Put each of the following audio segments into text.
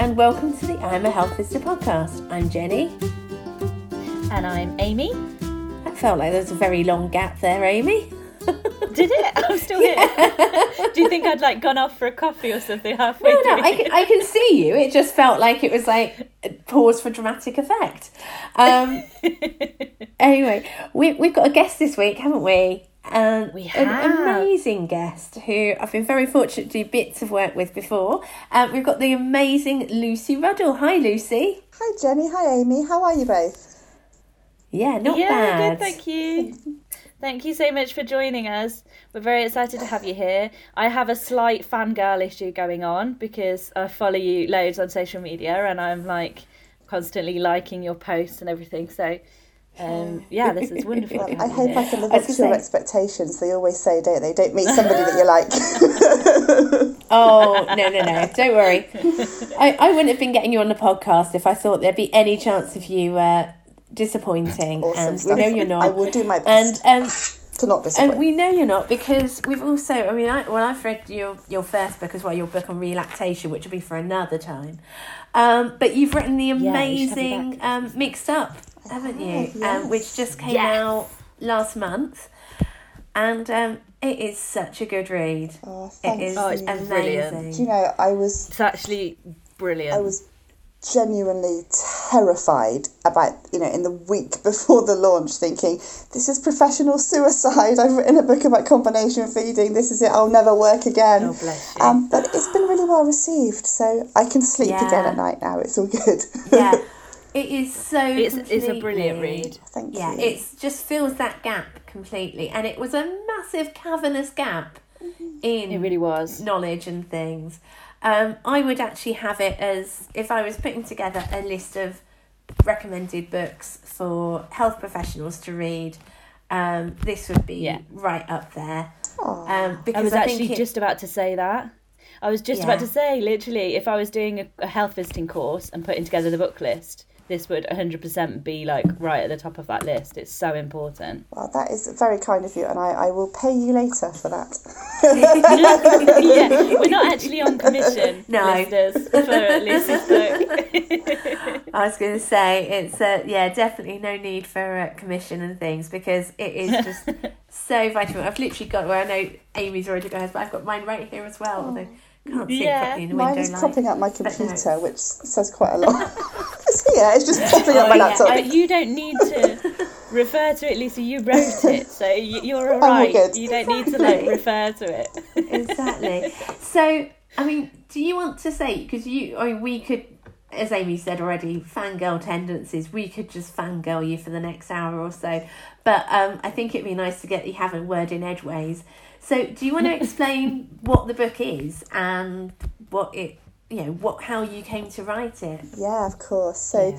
and welcome to the I'm a Health Visitor podcast. I'm Jenny. And I'm Amy. That felt like there was a very long gap there, Amy. Did it? I'm still here. Do you think I'd like gone off for a coffee or something halfway No, through? no, I can, I can see you. It just felt like it was like pause for dramatic effect. Um, anyway, we, we've got a guest this week, haven't we? Um, We have An amazing guest who I've been very fortunate to do bits of work with before. Um, we've got the amazing Lucy Ruddle. Hi, Lucy. Hi Jenny, hi Amy, how are you both? Yeah, not yeah, bad. good. Thank you. Thank you so much for joining us. We're very excited to have you here. I have a slight fangirl issue going on because I follow you loads on social media and I'm like constantly liking your posts and everything. So, um, yeah, this is wonderful. I have you hope I can live up to your expectations. They always say, don't they? Don't meet somebody that you like. Oh, no, no, no. Don't worry. I, I wouldn't have been getting you on the podcast if I thought there'd be any chance of you uh, disappointing. awesome and stuff. we know you're not. I will do my and best um, to not disappoint. and we know you're not because we've also. I mean, I, well, I've read your your first book as well, your book on relactation, which will be for another time. Um, but you've written the we should you amazing back. um, mixed up, haven't you? have, Um, which just came Yes. out last month, and um, it is such a good read. oh, It thank is Oh, it's you. brilliant. amazing. Do you know, I was It's actually brilliant. I was genuinely terrified about you know in the week before the launch thinking this is professional suicide i've written a book about combination feeding this is it i'll never work again Oh, bless you. um, but it's been really well received so i can sleep again at night now it's all good yeah, it is so. It's, it's a brilliant read. thank Yeah, you it just fills that gap completely, and it was a massive cavernous gap in It really was. knowledge and things. Um, I would actually have it as if I was putting together a list of recommended books for health professionals to read. Um, this would be Yeah. right up there. Aw. Um, because I was I actually it- just about to say that. I was just about to say, literally, if I was doing a, a health visiting course and putting together the book list, this would 100% be like right at the top of that list. It's so important. Well, that is very kind of you, and I, I will pay you later for that. yeah, we're not actually on commission, No. listeners, for Lucy's book. I was going to say it's uh, yeah definitely no need for uh, commission and things because it is just so vital. I've literally got where I know Amy's already got hers, but I've got mine right here as well. Although I can't see Yeah. properly in the Mine is light. propping up my But no. computer, which says quite a lot. it's here, it's just propping up my Oh, yeah, laptop. but you don't need to refer to it, Lucy. You wrote it, so you- you're all all right. good. You don't need to like refer to it. exactly. So, I mean, do you want to say because you? I mean, we could, as Amy said already, fangirl tendencies. We could just fangirl you for the next hour or so, but um, I think it'd be nice to get you have a word in edgeways. So, do you want to explain what the book is and what it, you know, what how you came to write it? Yeah, of course. So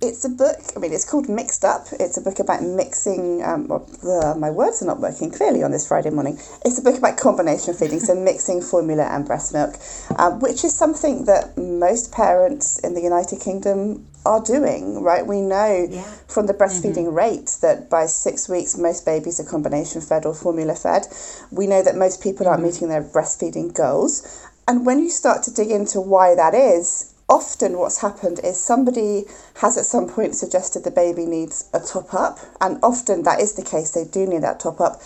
it's a book, I mean, it's called Mixed Up. It's a book about mixing, um, well, uh, my words are not working clearly on this Friday morning. It's a book about combination feeding, so mixing formula and breast milk, um, which is something that most parents in the United Kingdom are doing, right? We know Yeah. from the breastfeeding rate that by six weeks, most babies are combination fed or formula fed. We know that most people aren't meeting their breastfeeding goals. And when you start to dig into why that is, often what's happened is somebody has at some point suggested the baby needs a top up, and often that is the case, they do need that top up.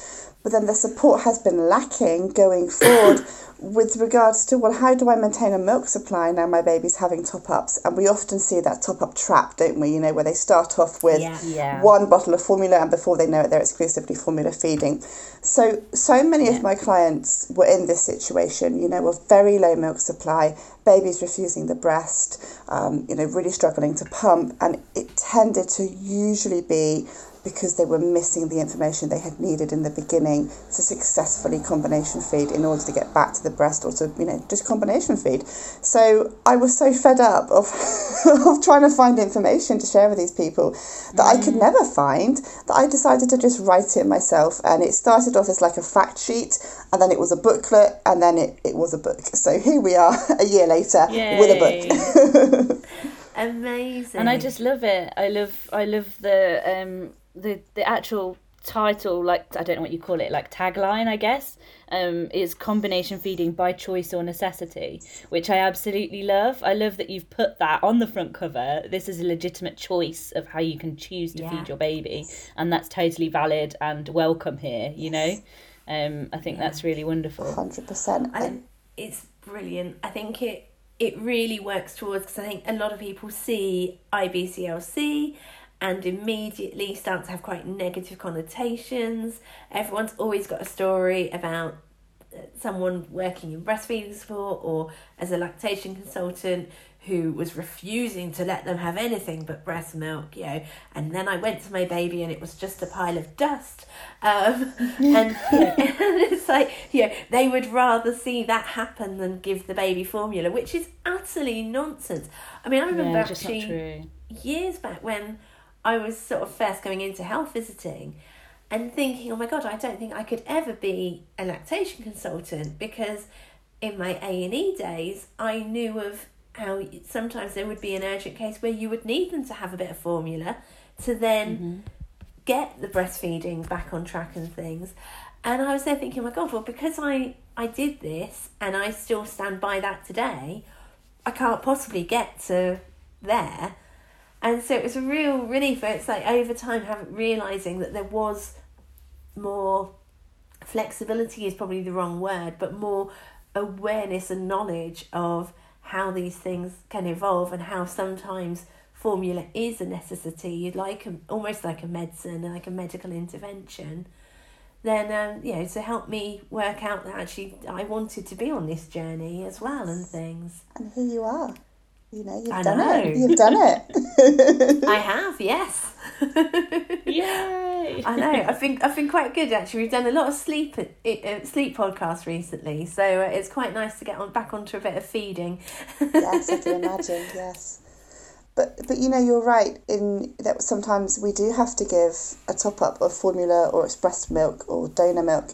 But then the support has been lacking going forward with regards to, well, how do I maintain a milk supply now my baby's having top ups? And we often see that top up trap, don't we? You know, where they start off with Yeah. Yeah. one bottle of formula and before they know it they're exclusively formula feeding so so many of my clients were in this situation you know of very low milk supply babies refusing the breast um, you know really struggling to pump and it tended to usually be because they were missing the information they had needed in the beginning to successfully combination feed in order to get back to the breast or to you know just combination feed. So I was so fed up of of trying to find information to share with these people that I could never find that I decided to just write it myself. And it started off as like a fact sheet and then it was a booklet and then it, it was a book. So here we are a year later with a book. Amazing. and I just love it. I love I love the um the the actual title, like I don't know what you call it, like tagline, I guess, um, is combination feeding by choice or necessity, which I absolutely love. I love that you've put that on the front cover. This is a legitimate choice of how you can choose to Yeah. feed your baby, and that's totally valid and welcome here. You know, um, I think that's really wonderful. 100%. I, And it's brilliant. I think it it really works towards because I think a lot of people see IBCLC and immediately start to have quite negative connotations. Everyone's always got a story about uh, someone working in breastfeeding support or as a lactation consultant who was refusing to let them have anything but breast milk, you know. And then I went to my baby and it was just a pile of dust. Um, and, and it's like, you know, they would rather see that happen than give the baby formula, which is utterly nonsense. I mean, I remember Yeah, actually years back when I was sort of first going into health visiting and thinking, oh my god, I don't think I could ever be a lactation consultant because in my A and E days, I knew of how sometimes there would be an urgent case where you would need them to have a bit of formula to then mm-hmm. get the breastfeeding back on track and things. And I was there thinking, oh my God, well, because I, I did this and I still stand by that today, I can't possibly get to there. And so it was a real relief. It's like over time, having realizing that there was more flexibility is probably the wrong word, but more awareness and knowledge of how these things can evolve and how sometimes formula is a necessity, You'd like a, almost like a medicine, like a medical intervention. Then um, you know to help me work out that actually I wanted to be on this journey as well and things. and here you are. You know, you've I done know. it. You've done it. I have, yes. Yay! I know. I've been I've been quite good actually. We've done a lot of sleep uh, sleep podcasts recently, so uh, it's quite nice to get on back onto a bit of feeding. yes, I can imagine. Yes, but but you know you're right in that sometimes we do have to give a top up of formula or it's breast milk or donor milk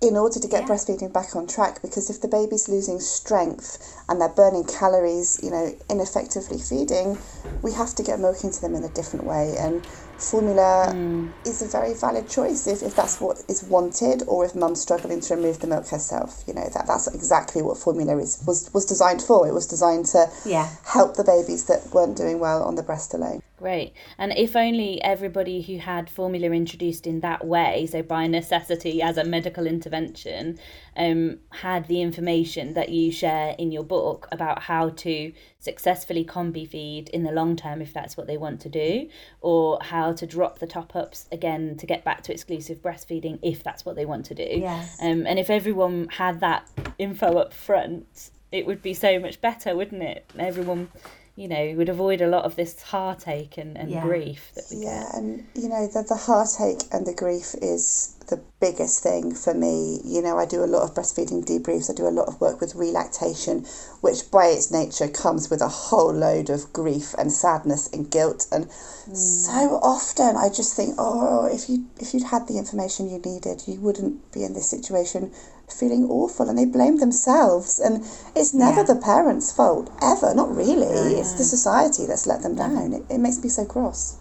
in order to get Yeah. breastfeeding back on track because if the baby's losing strength and they're burning calories, you know, ineffectively feeding, we have to get milk into them in a different way and formula mm. is a very valid choice if, if that's what is wanted or if mum's struggling to remove the milk herself you know that that's exactly what formula is was was designed for it was designed to Yeah. help the babies that weren't doing well on the breast alone Great. And if only everybody who had formula introduced in that way, so by necessity as a medical intervention, um, had the information that you share in your book about how to successfully combi feed in the long term if that's what they want to do, or how to drop the top ups again to get back to exclusive breastfeeding if that's what they want to do. Yes. Um, and if everyone had that info up front, it would be so much better, wouldn't it? Everyone, you know, you would avoid a lot of this heartache and, and Yeah. grief that we yeah get. and you know the, the heartache and the grief is the biggest thing for me you know i do a lot of breastfeeding debriefs i do a lot of work with relactation which by its nature comes with a whole load of grief and sadness and guilt and mm. so often i just think oh if you if you'd had the information you needed you wouldn't be in this situation feeling awful and they blame themselves and it's never Yeah. the parents fault ever not really it's the society that's let them down it, it makes me so cross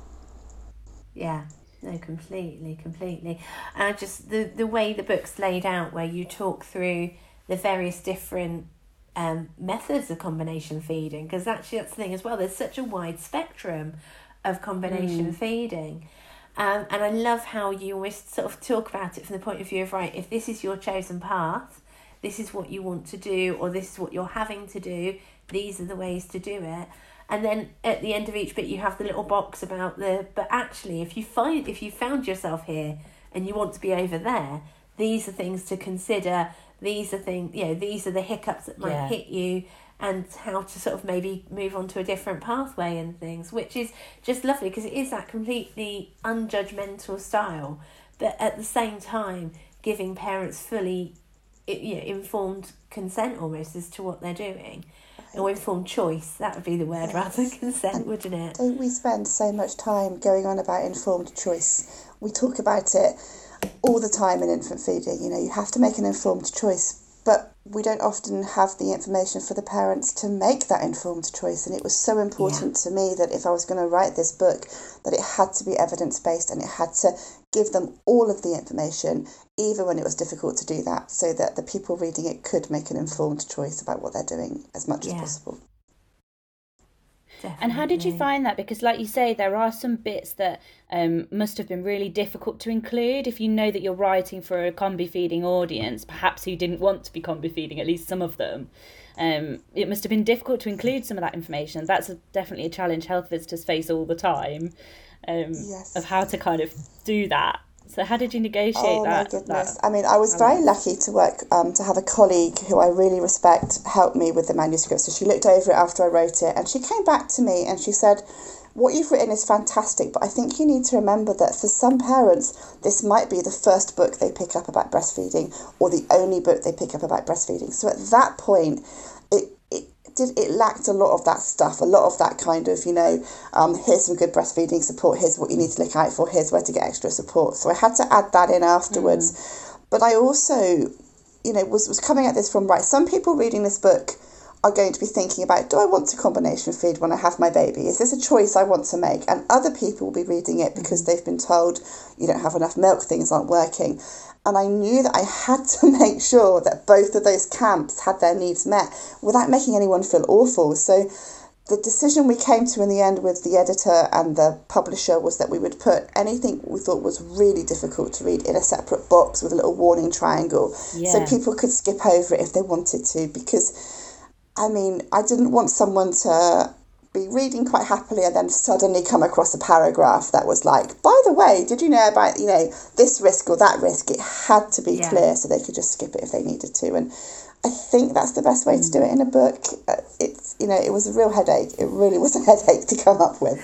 Yeah, no, completely, completely. And I just the the way the book's laid out, where you talk through the various different um, methods of combination feeding, because actually that's the thing as well. There's such a wide spectrum of combination feeding. Um, and I love how you always sort of talk about it from the point of view of right, if this is your chosen path, this is what you want to do, or this is what you're having to do, these are the ways to do it. And then at the end of each bit, you have the little box about the. But actually, if you find if you found yourself here and you want to be over there, these are things to consider. These are things, you know, these are the hiccups that might Yeah. hit you, and how to sort of maybe move on to a different pathway and things, which is just lovely because it is that completely unjudgmental style, but at the same time giving parents fully, you know, informed consent almost as to what they're doing. Or informed choice, that would be the word rather than consent, wouldn't it? Don't we spend so much time going on about informed choice? We talk about it all the time in infant feeding. You know, you have to make an informed choice, but we don't often have the information for the parents to make that informed choice. And it was so important yeah. to me that if I was going to write this book, that it had to be evidence based and it had to give them all of the information, even when it was difficult to do that, so that the people reading it could make an informed choice about what they're doing as much yeah. as possible. Definitely. And how did you find that? Because, like you say, there are some bits that um, must have been really difficult to include. If you know that you're writing for a combi feeding audience, perhaps who didn't want to be combi feeding, at least some of them, um, it must have been difficult to include some of that information. That's a, definitely a challenge health visitors face all the time um, yes. of how to kind of do that. So how did you negotiate oh, that? Oh my goodness! That? I mean, I was very lucky to work um, to have a colleague who I really respect help me with the manuscript. So she looked over it after I wrote it, and she came back to me and she said, "What you've written is fantastic, but I think you need to remember that for some parents, this might be the first book they pick up about breastfeeding, or the only book they pick up about breastfeeding. So at that point, did it lacked a lot of that stuff, a lot of that kind of, you know, um, here's some good breastfeeding support, here's what you need to look out for, here's where to get extra support. So I had to add that in afterwards. Mm. But I also, you know, was, was coming at this from right. Some people reading this book are going to be thinking about do I want to combination feed when I have my baby? Is this a choice I want to make? And other people will be reading it because mm-hmm. they've been told you don't have enough milk, things aren't working. And I knew that I had to make sure that both of those camps had their needs met without making anyone feel awful. So the decision we came to in the end with the editor and the publisher was that we would put anything we thought was really difficult to read in a separate box with a little warning triangle yeah. so people could skip over it if they wanted to because I mean I didn't want someone to be reading quite happily and then suddenly come across a paragraph that was like, by the way, did you know about, you know, this risk or that risk? It had to be yeah. clear so they could just skip it if they needed to. And I think that's the best way to do it in a book. Uh, it's, you know, it was a real headache. It really was a headache to come up with.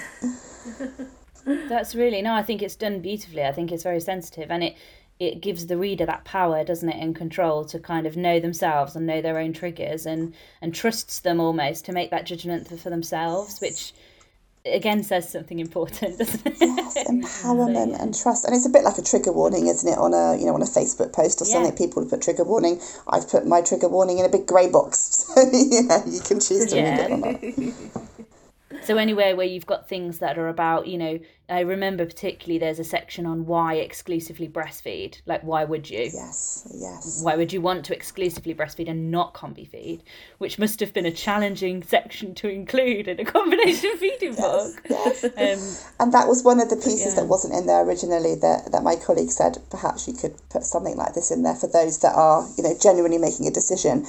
That's really no. I think it's done beautifully. I think it's very sensitive, and it it gives the reader that power, doesn't it, and control to kind of know themselves and know their own triggers and and trusts them almost to make that judgment for, for themselves, which again says something important, doesn't it? Yes, empowerment and trust. And it's a bit like a trigger warning, isn't it, on a you know on a Facebook post or something. Yeah. People put trigger warning. I've put my trigger warning in a big grey box, so yeah, you can choose to yeah. read it or not. So anywhere where you've got things that are about, you know, I remember particularly there's a section on why exclusively breastfeed. Like, why would you? Yes, yes. Why would you want to exclusively breastfeed and not combi feed? Which must have been a challenging section to include in a combination feeding yes, book. Yes. Um, and that was one of the pieces yeah. that wasn't in there originally that, that my colleague said perhaps you could put something like this in there for those that are, you know, genuinely making a decision.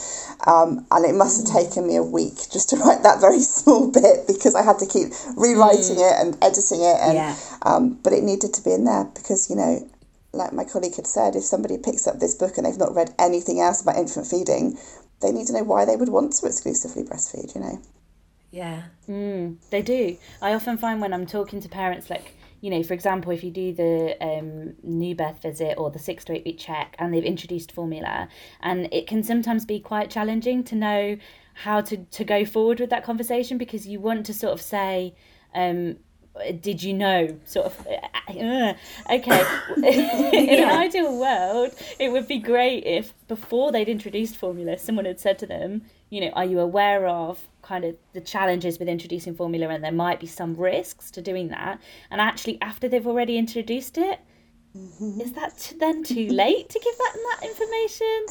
Um, and it must have mm. taken me a week just to write that very small bit because I had to keep rewriting mm. it and editing it and yeah um, but it needed to be in there because, you know, like my colleague had said, if somebody picks up this book and they've not read anything else about infant feeding, they need to know why they would want to exclusively breastfeed, you know? Yeah. Mm, they do. I often find when I'm talking to parents, like, you know, for example, if you do the um, new birth visit or the six to eight week check and they've introduced formula, and it can sometimes be quite challenging to know how to, to go forward with that conversation because you want to sort of say, um, did you know? sort of uh, okay. In an ideal world it would be great if before they'd introduced formula someone had said to them you know are you aware of kind of the challenges with introducing formula and there might be some risks to doing that? And actually after they've already introduced it mm-hmm. is that then too late to give that that information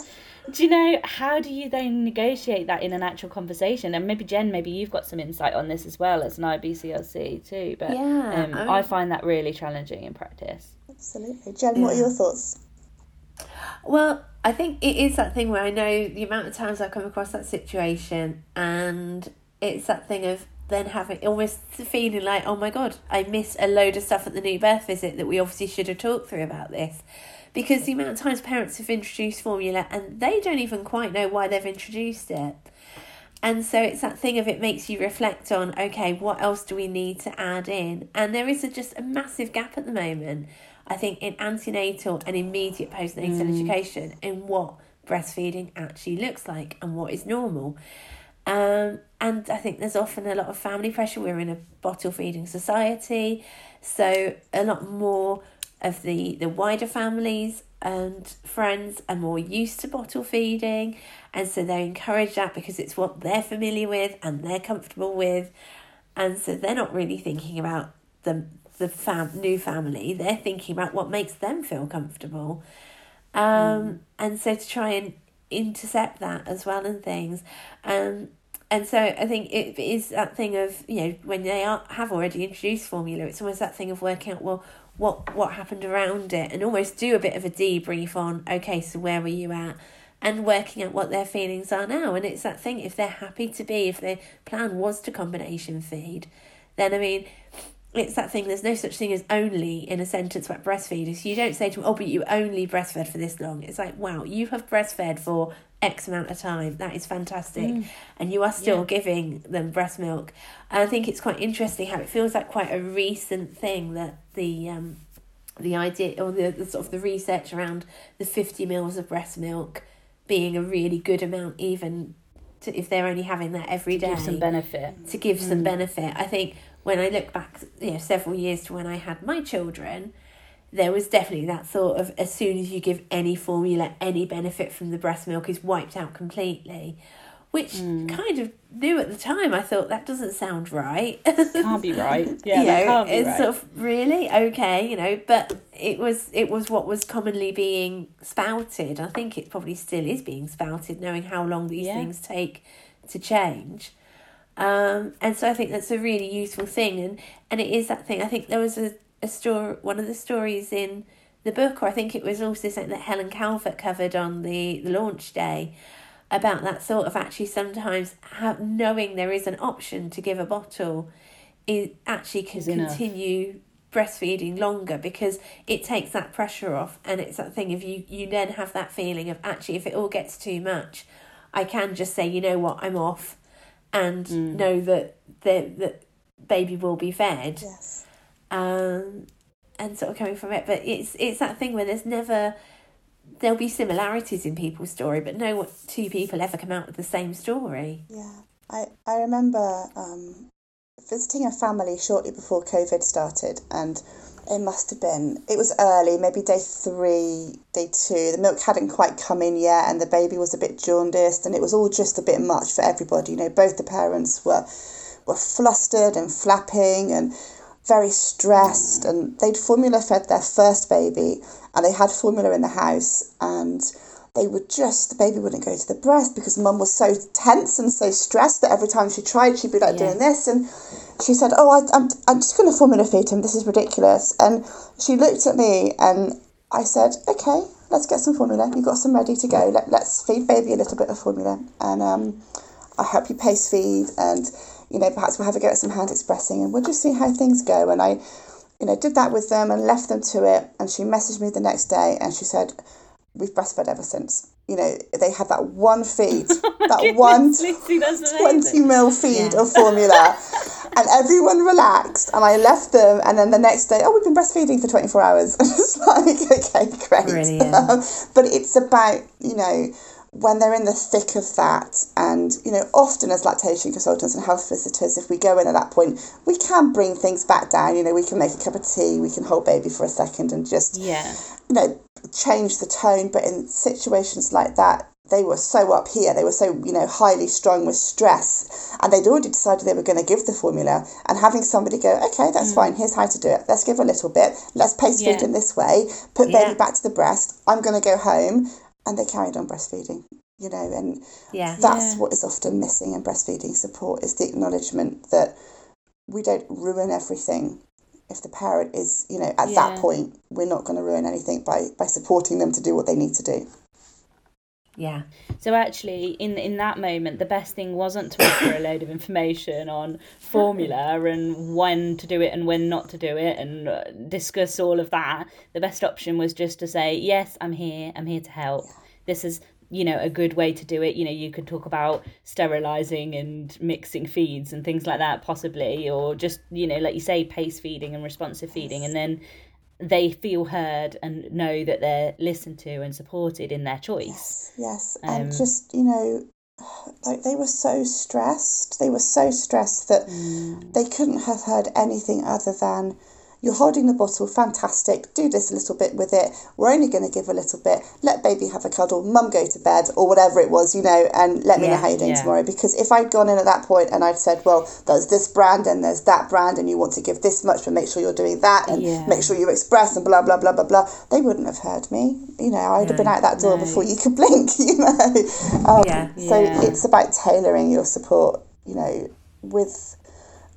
do you know how do you then negotiate that in an actual conversation? And maybe Jen, maybe you've got some insight on this as well as an IBCLC too. But yeah, um, I, mean, I, find that really challenging in practice. Absolutely, Jen. Yeah. What are your thoughts? Well, I think it is that thing where I know the amount of times I've come across that situation, and it's that thing of then having almost feeling like, oh my god, I missed a load of stuff at the new birth visit that we obviously should have talked through about this because the amount of times parents have introduced formula and they don't even quite know why they've introduced it. And so it's that thing of it makes you reflect on okay, what else do we need to add in? And there is a, just a massive gap at the moment, I think, in antenatal and immediate postnatal mm. education in what breastfeeding actually looks like and what is normal. Um, and I think there's often a lot of family pressure. We're in a bottle feeding society, so a lot more of the, the wider families and friends are more used to bottle feeding, and so they encourage that because it's what they're familiar with and they're comfortable with, and so they're not really thinking about the the fam- new family. They're thinking about what makes them feel comfortable, um, mm. and so to try and intercept that as well and things, um, and so I think it is that thing of you know when they are have already introduced formula, it's almost that thing of working out well what what happened around it and almost do a bit of a debrief on okay so where were you at? And working out what their feelings are now. And it's that thing if they're happy to be if their plan was to combination feed then i mean it's that thing there's no such thing as only in a sentence about breastfeeders. You don't say to them oh but you only breastfed for this long. It's like wow you have breastfed for X amount of time. That is fantastic. Mm. And you are still yeah. giving them breast milk. And I think it's quite interesting how it feels like quite a recent thing that the um the idea or the, the sort of the research around the 50 mils of breast milk being a really good amount even to, if they're only having that every to day give some benefit to give mm. some benefit i think when i look back you know several years to when i had my children there was definitely that sort of as soon as you give any formula, any benefit from the breast milk is wiped out completely. Which mm. kind of knew at the time. I thought that doesn't sound right. can't be right. Yeah, you know, can't be it's right. sort of really okay, you know. But it was it was what was commonly being spouted. I think it probably still is being spouted, knowing how long these yeah. things take to change. Um, and so I think that's a really useful thing, and and it is that thing. I think there was a a story, one of the stories in the book, or I think it was also something that Helen Calvert covered on the, the launch day about that sort of actually sometimes have, knowing there is an option to give a bottle it actually can continue enough. breastfeeding longer because it takes that pressure off and it's that thing if you you then have that feeling of actually if it all gets too much I can just say you know what I'm off and mm. know that the that baby will be fed yes um, and sort of coming from it. But it's it's that thing where there's never there'll be similarities in people's story, but no two people ever come out with the same story. Yeah, I I remember um, visiting a family shortly before COVID started, and it must have been it was early, maybe day three, day two. The milk hadn't quite come in yet, and the baby was a bit jaundiced, and it was all just a bit much for everybody. You know, both the parents were were flustered and flapping and very stressed and they'd formula fed their first baby and they had formula in the house and they would just the baby wouldn't go to the breast because mum was so tense and so stressed that every time she tried she'd be like yeah. doing this and she said oh I, I'm, I'm just going to formula feed him. This is ridiculous. And she looked at me and I said okay let's get some formula. You've got some ready to go. Let, let's feed baby a little bit of formula and um, I'll help you pace feed and you know, perhaps we'll have a go at some hand expressing and we'll just see how things go. And I, you know, did that with them and left them to it. And she messaged me the next day and she said, We've breastfed ever since. You know, they had that one feed, that one Lucy, 20 mil feed yeah. of formula. and everyone relaxed and I left them and then the next day, oh, we've been breastfeeding for 24 hours. And it's like, okay, great. but it's about, you know, when they're in the thick of that and you know often as lactation consultants and health visitors if we go in at that point we can bring things back down. You know we can make a cup of tea we can hold baby for a second and just yeah. you know change the tone. But in situations like that they were so up here they were so you know highly strung with stress and they'd already decided they were going to give the formula and having somebody go okay that's mm. fine here's how to do it. Let's give a little bit. Let's pace yeah. feed in this way. Put yeah. baby back to the breast. I'm going to go home and they carried on breastfeeding you know and yeah that's yeah. what is often missing in breastfeeding support is the acknowledgement that we don't ruin everything if the parent is you know at yeah. that point we're not going to ruin anything by by supporting them to do what they need to do yeah. So actually in in that moment the best thing wasn't to offer a load of information on formula and when to do it and when not to do it and uh, discuss all of that. The best option was just to say yes i'm here. I'm here to help. This is you know a good way to do it. You know you could talk about sterilizing and mixing feeds and things like that possibly or just you know like you say pace feeding and responsive feeding. And then they feel heard and know that they're listened to and supported in their choice. Yes, yes. Um, and just, you know, like they were so stressed. They were so stressed that mm. they couldn't have heard anything other than, You're holding the bottle, fantastic. Do this a little bit with it. We're only going to give a little bit. Let baby have a cuddle. Mum go to bed or whatever it was, you know, and let me know how you're doing yeah. tomorrow. Because if I'd gone in at that point and I'd said, well, there's this brand and there's that brand, and you want to give this much, but make sure you're doing that and Yeah. make sure you express and blah blah blah blah blah, they wouldn't have heard me. You know, I'd have been out that door no. before you could blink. You know, um, Yeah. so it's about tailoring your support. You know, with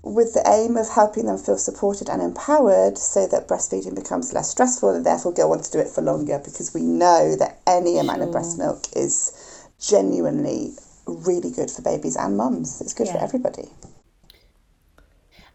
with the aim of helping them feel supported and empowered so that breastfeeding becomes less stressful and therefore go on to do it for longer because we know that any amount of breast milk is genuinely really good for babies and mums. It's good for everybody.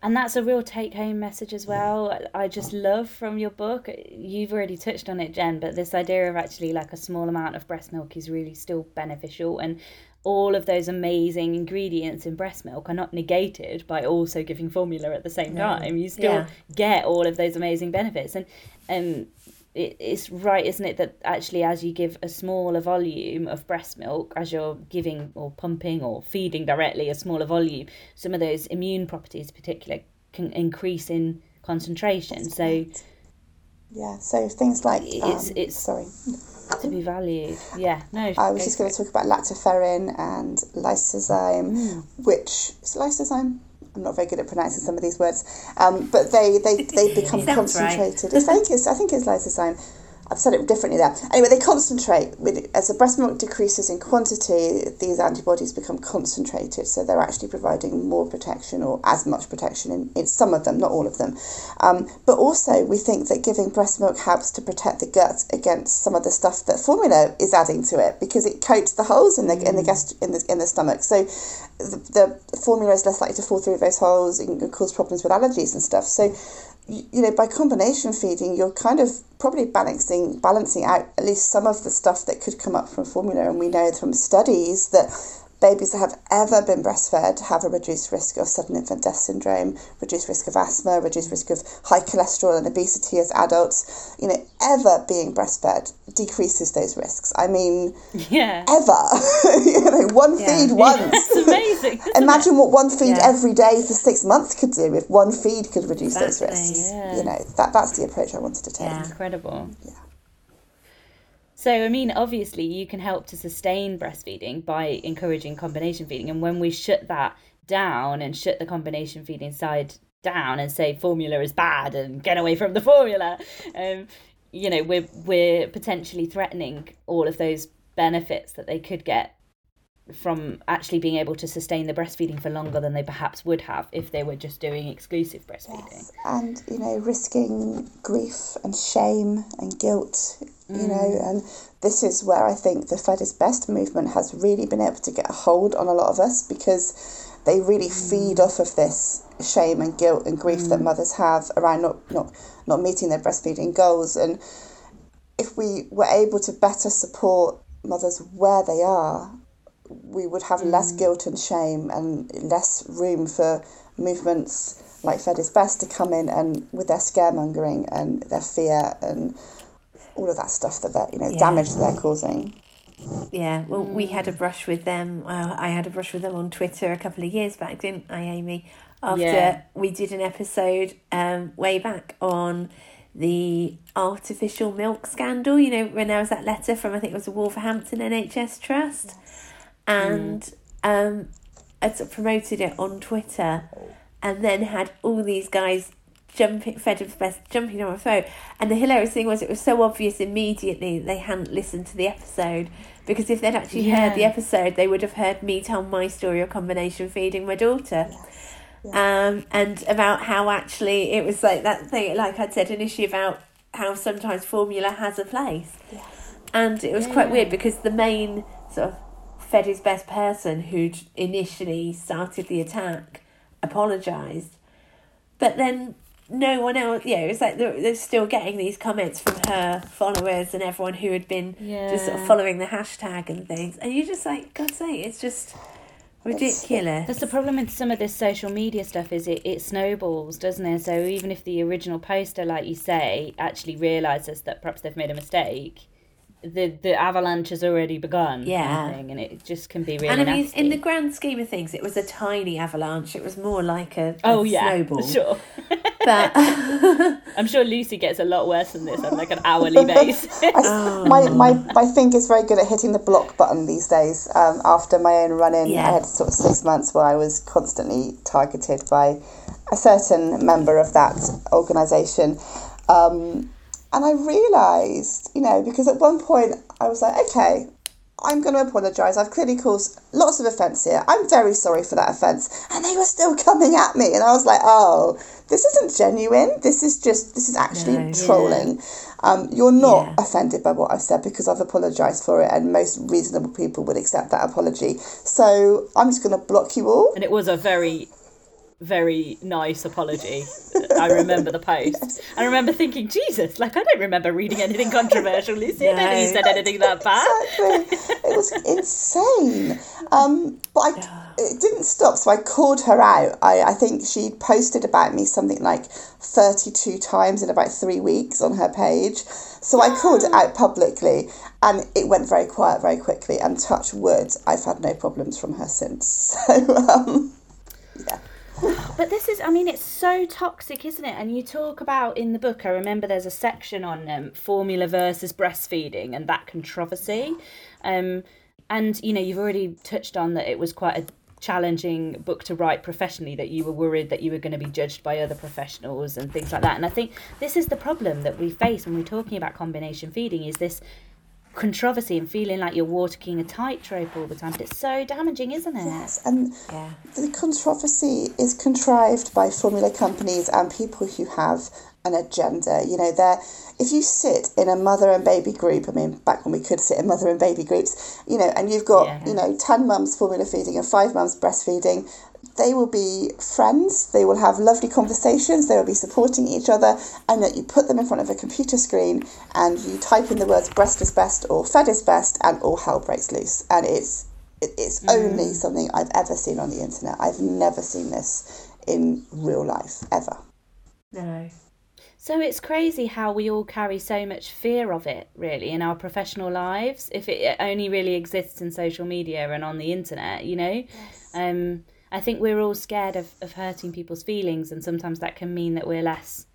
And that's a real take home message as well. I just love from your book. You've already touched on it, Jen, but this idea of actually like a small amount of breast milk is really still beneficial. And all of those amazing ingredients in breast milk are not negated by also giving formula at the same time. You still Yeah. get all of those amazing benefits. And um, it, it's right, isn't it, that actually as you give a smaller volume of breast milk, as you're giving or pumping or feeding directly a smaller volume, some of those immune properties, in particular, can increase in concentration. So Yeah, so things like It's- um, it's- sorry, to be valued, yeah, no. I was go just going it. to talk about lactoferrin and lysozyme, Mm. which is lysozyme. I'm not very good at pronouncing some of these words, um, but they they, they become right. concentrated. I think it's I think it's lysozyme. I've said it differently there. Anyway, they concentrate with, as the breast milk decreases in quantity. These antibodies become concentrated, so they're actually providing more protection or as much protection in, in some of them, not all of them. Um, but also, we think that giving breast milk helps to protect the gut against some of the stuff that formula is adding to it because it coats the holes in the in the gast- in the in the stomach. So the, the formula is less likely to fall through those holes and cause problems with allergies and stuff. So you know, by combination feeding, you're kind of probably balancing balancing out at least some of the stuff that could come up from formula. And we know from studies that babies that have ever been breastfed have a reduced risk of sudden infant death syndrome, reduced risk of asthma, reduced risk of high cholesterol and obesity as adults. You know, ever being breastfed decreases those risks. I mean, Yeah. ever. you know, one Yeah. feed once. It's amazing. Imagine what one feed Yeah. every day for six months could do if one feed could reduce those risks. yeah. You know, that that's the approach I wanted to take. Yeah. Incredible. Yeah. So, I mean, obviously, you can help to sustain breastfeeding by encouraging combination feeding. And when we shut that down and shut the combination feeding side down and say formula is bad and get away from the formula, um, you know, we're we're potentially threatening all of those benefits that they could get from actually being able to sustain the breastfeeding for longer than they perhaps would have if they were just doing exclusive breastfeeding. Yes. And you know, risking grief and shame and guilt. You know, mm. and this is where I think the Fed is Best movement has really been able to get a hold on a lot of us because they really mm. feed off of this shame and guilt and grief that mm. mothers have around not, not not meeting their breastfeeding goals and if we were able to better support mothers where they are we would have less guilt and shame and less room for movements like Fed is Best to come in and with their scaremongering and their fear and all of that stuff that they're, you know, Yeah. damage that they're causing. Yeah, well, we had a brush with them. Well, I had a brush with them on Twitter a couple of years back, didn't I, Amy? After Yeah. we did an episode um, way back on the artificial milk scandal, you know, when there was that letter from, I think it was the Wolverhampton NHS Trust. And um, I sort of promoted it on Twitter and then had all these guys jumping, Fed is Best, jumping on my phone. And the hilarious thing was, it was so obvious immediately they hadn't listened to the episode because if they'd actually heard the episode, they would have heard me tell my story of combination feeding my daughter. Um, and about how actually it was like that thing, like I'd said initially about how sometimes formula has a place. And it was quite weird because the main sort of Fed is Best person who'd initially started the attack apologised. But then no one else, yeah, it was like they're, they're still getting these comments from her followers and everyone who had been just sort of following the hashtag and things. And you're just like, God's sake, it's just ridiculous. That's the problem with some of this social media stuff is it, it snowballs, doesn't it? So even if the original poster, like you say, actually realises that perhaps they've made a mistake, the the avalanche has already begun. Yeah. thing, and it just can be really. and I mean, nasty. in the grand scheme of things, it was a tiny avalanche. It was more like a, a oh yeah, snowball. sure. But I'm sure Lucy gets a lot worse than this on like an hourly basis. I, my, my, my finger's very good at hitting the block button these days. Um, after my own run in, Yeah. I had sort of six months where I was constantly targeted by a certain member of that organisation. Um, and I realised, you know, because at one point I was like, okay, I'm going to apologise. I've clearly caused lots of offence here. I'm very sorry for that offence. And they were still coming at me. And I was like, oh, this isn't genuine. This is just, this is actually No. trolling. Um, you're not Yeah. offended by what I've said because I've apologised for it. And most reasonable people would accept that apology. So I'm just going to block you all. and it was a very very nice apology i remember the post i remember thinking jesus like i don't remember reading anything controversial lucy i don't think you said anything that bad Exactly. it was insane. Um, but I, it didn't stop, so I called her out. I, I think she posted about me something like 32 times in about three weeks on her page. So I called it out publicly, and it went very quiet very quickly. And touch wood, I've had no problems from her since. So, um, yeah. But this is, I mean, it's so toxic, isn't it? And you talk about in the book, I remember there's a section on um, formula versus breastfeeding and that controversy. Um, and, you know, you've already touched on that it was quite a challenging book to write professionally, that you were worried that you were going to be judged by other professionals and things like that. And I think this is the problem that we face when we're talking about combination feeding is this controversy and feeling like you're walking a tightrope all the time. But it's so damaging, isn't it? Yes, and Yeah. the controversy is contrived by formula companies and people who have an agenda. You know, they're if you sit in a mother and baby group, I mean, back when we could sit in mother and baby groups, you know, and you've got, Yeah. you know, 10 mums formula feeding and five mums breastfeeding, they will be friends, they will have lovely conversations, they will be supporting each other, and that you put them in front of a computer screen and you type in the words breast is best or fed is best, and all hell breaks loose. And it's it- it's only something I've ever seen on the internet. I've never seen this in real life, ever. No. So it's crazy how we all carry so much fear of it, really, in our professional lives. If it only really exists in social media and on the internet, you know. yes. Um, I think we're all scared of, of hurting people's feelings, and sometimes that can mean that we're less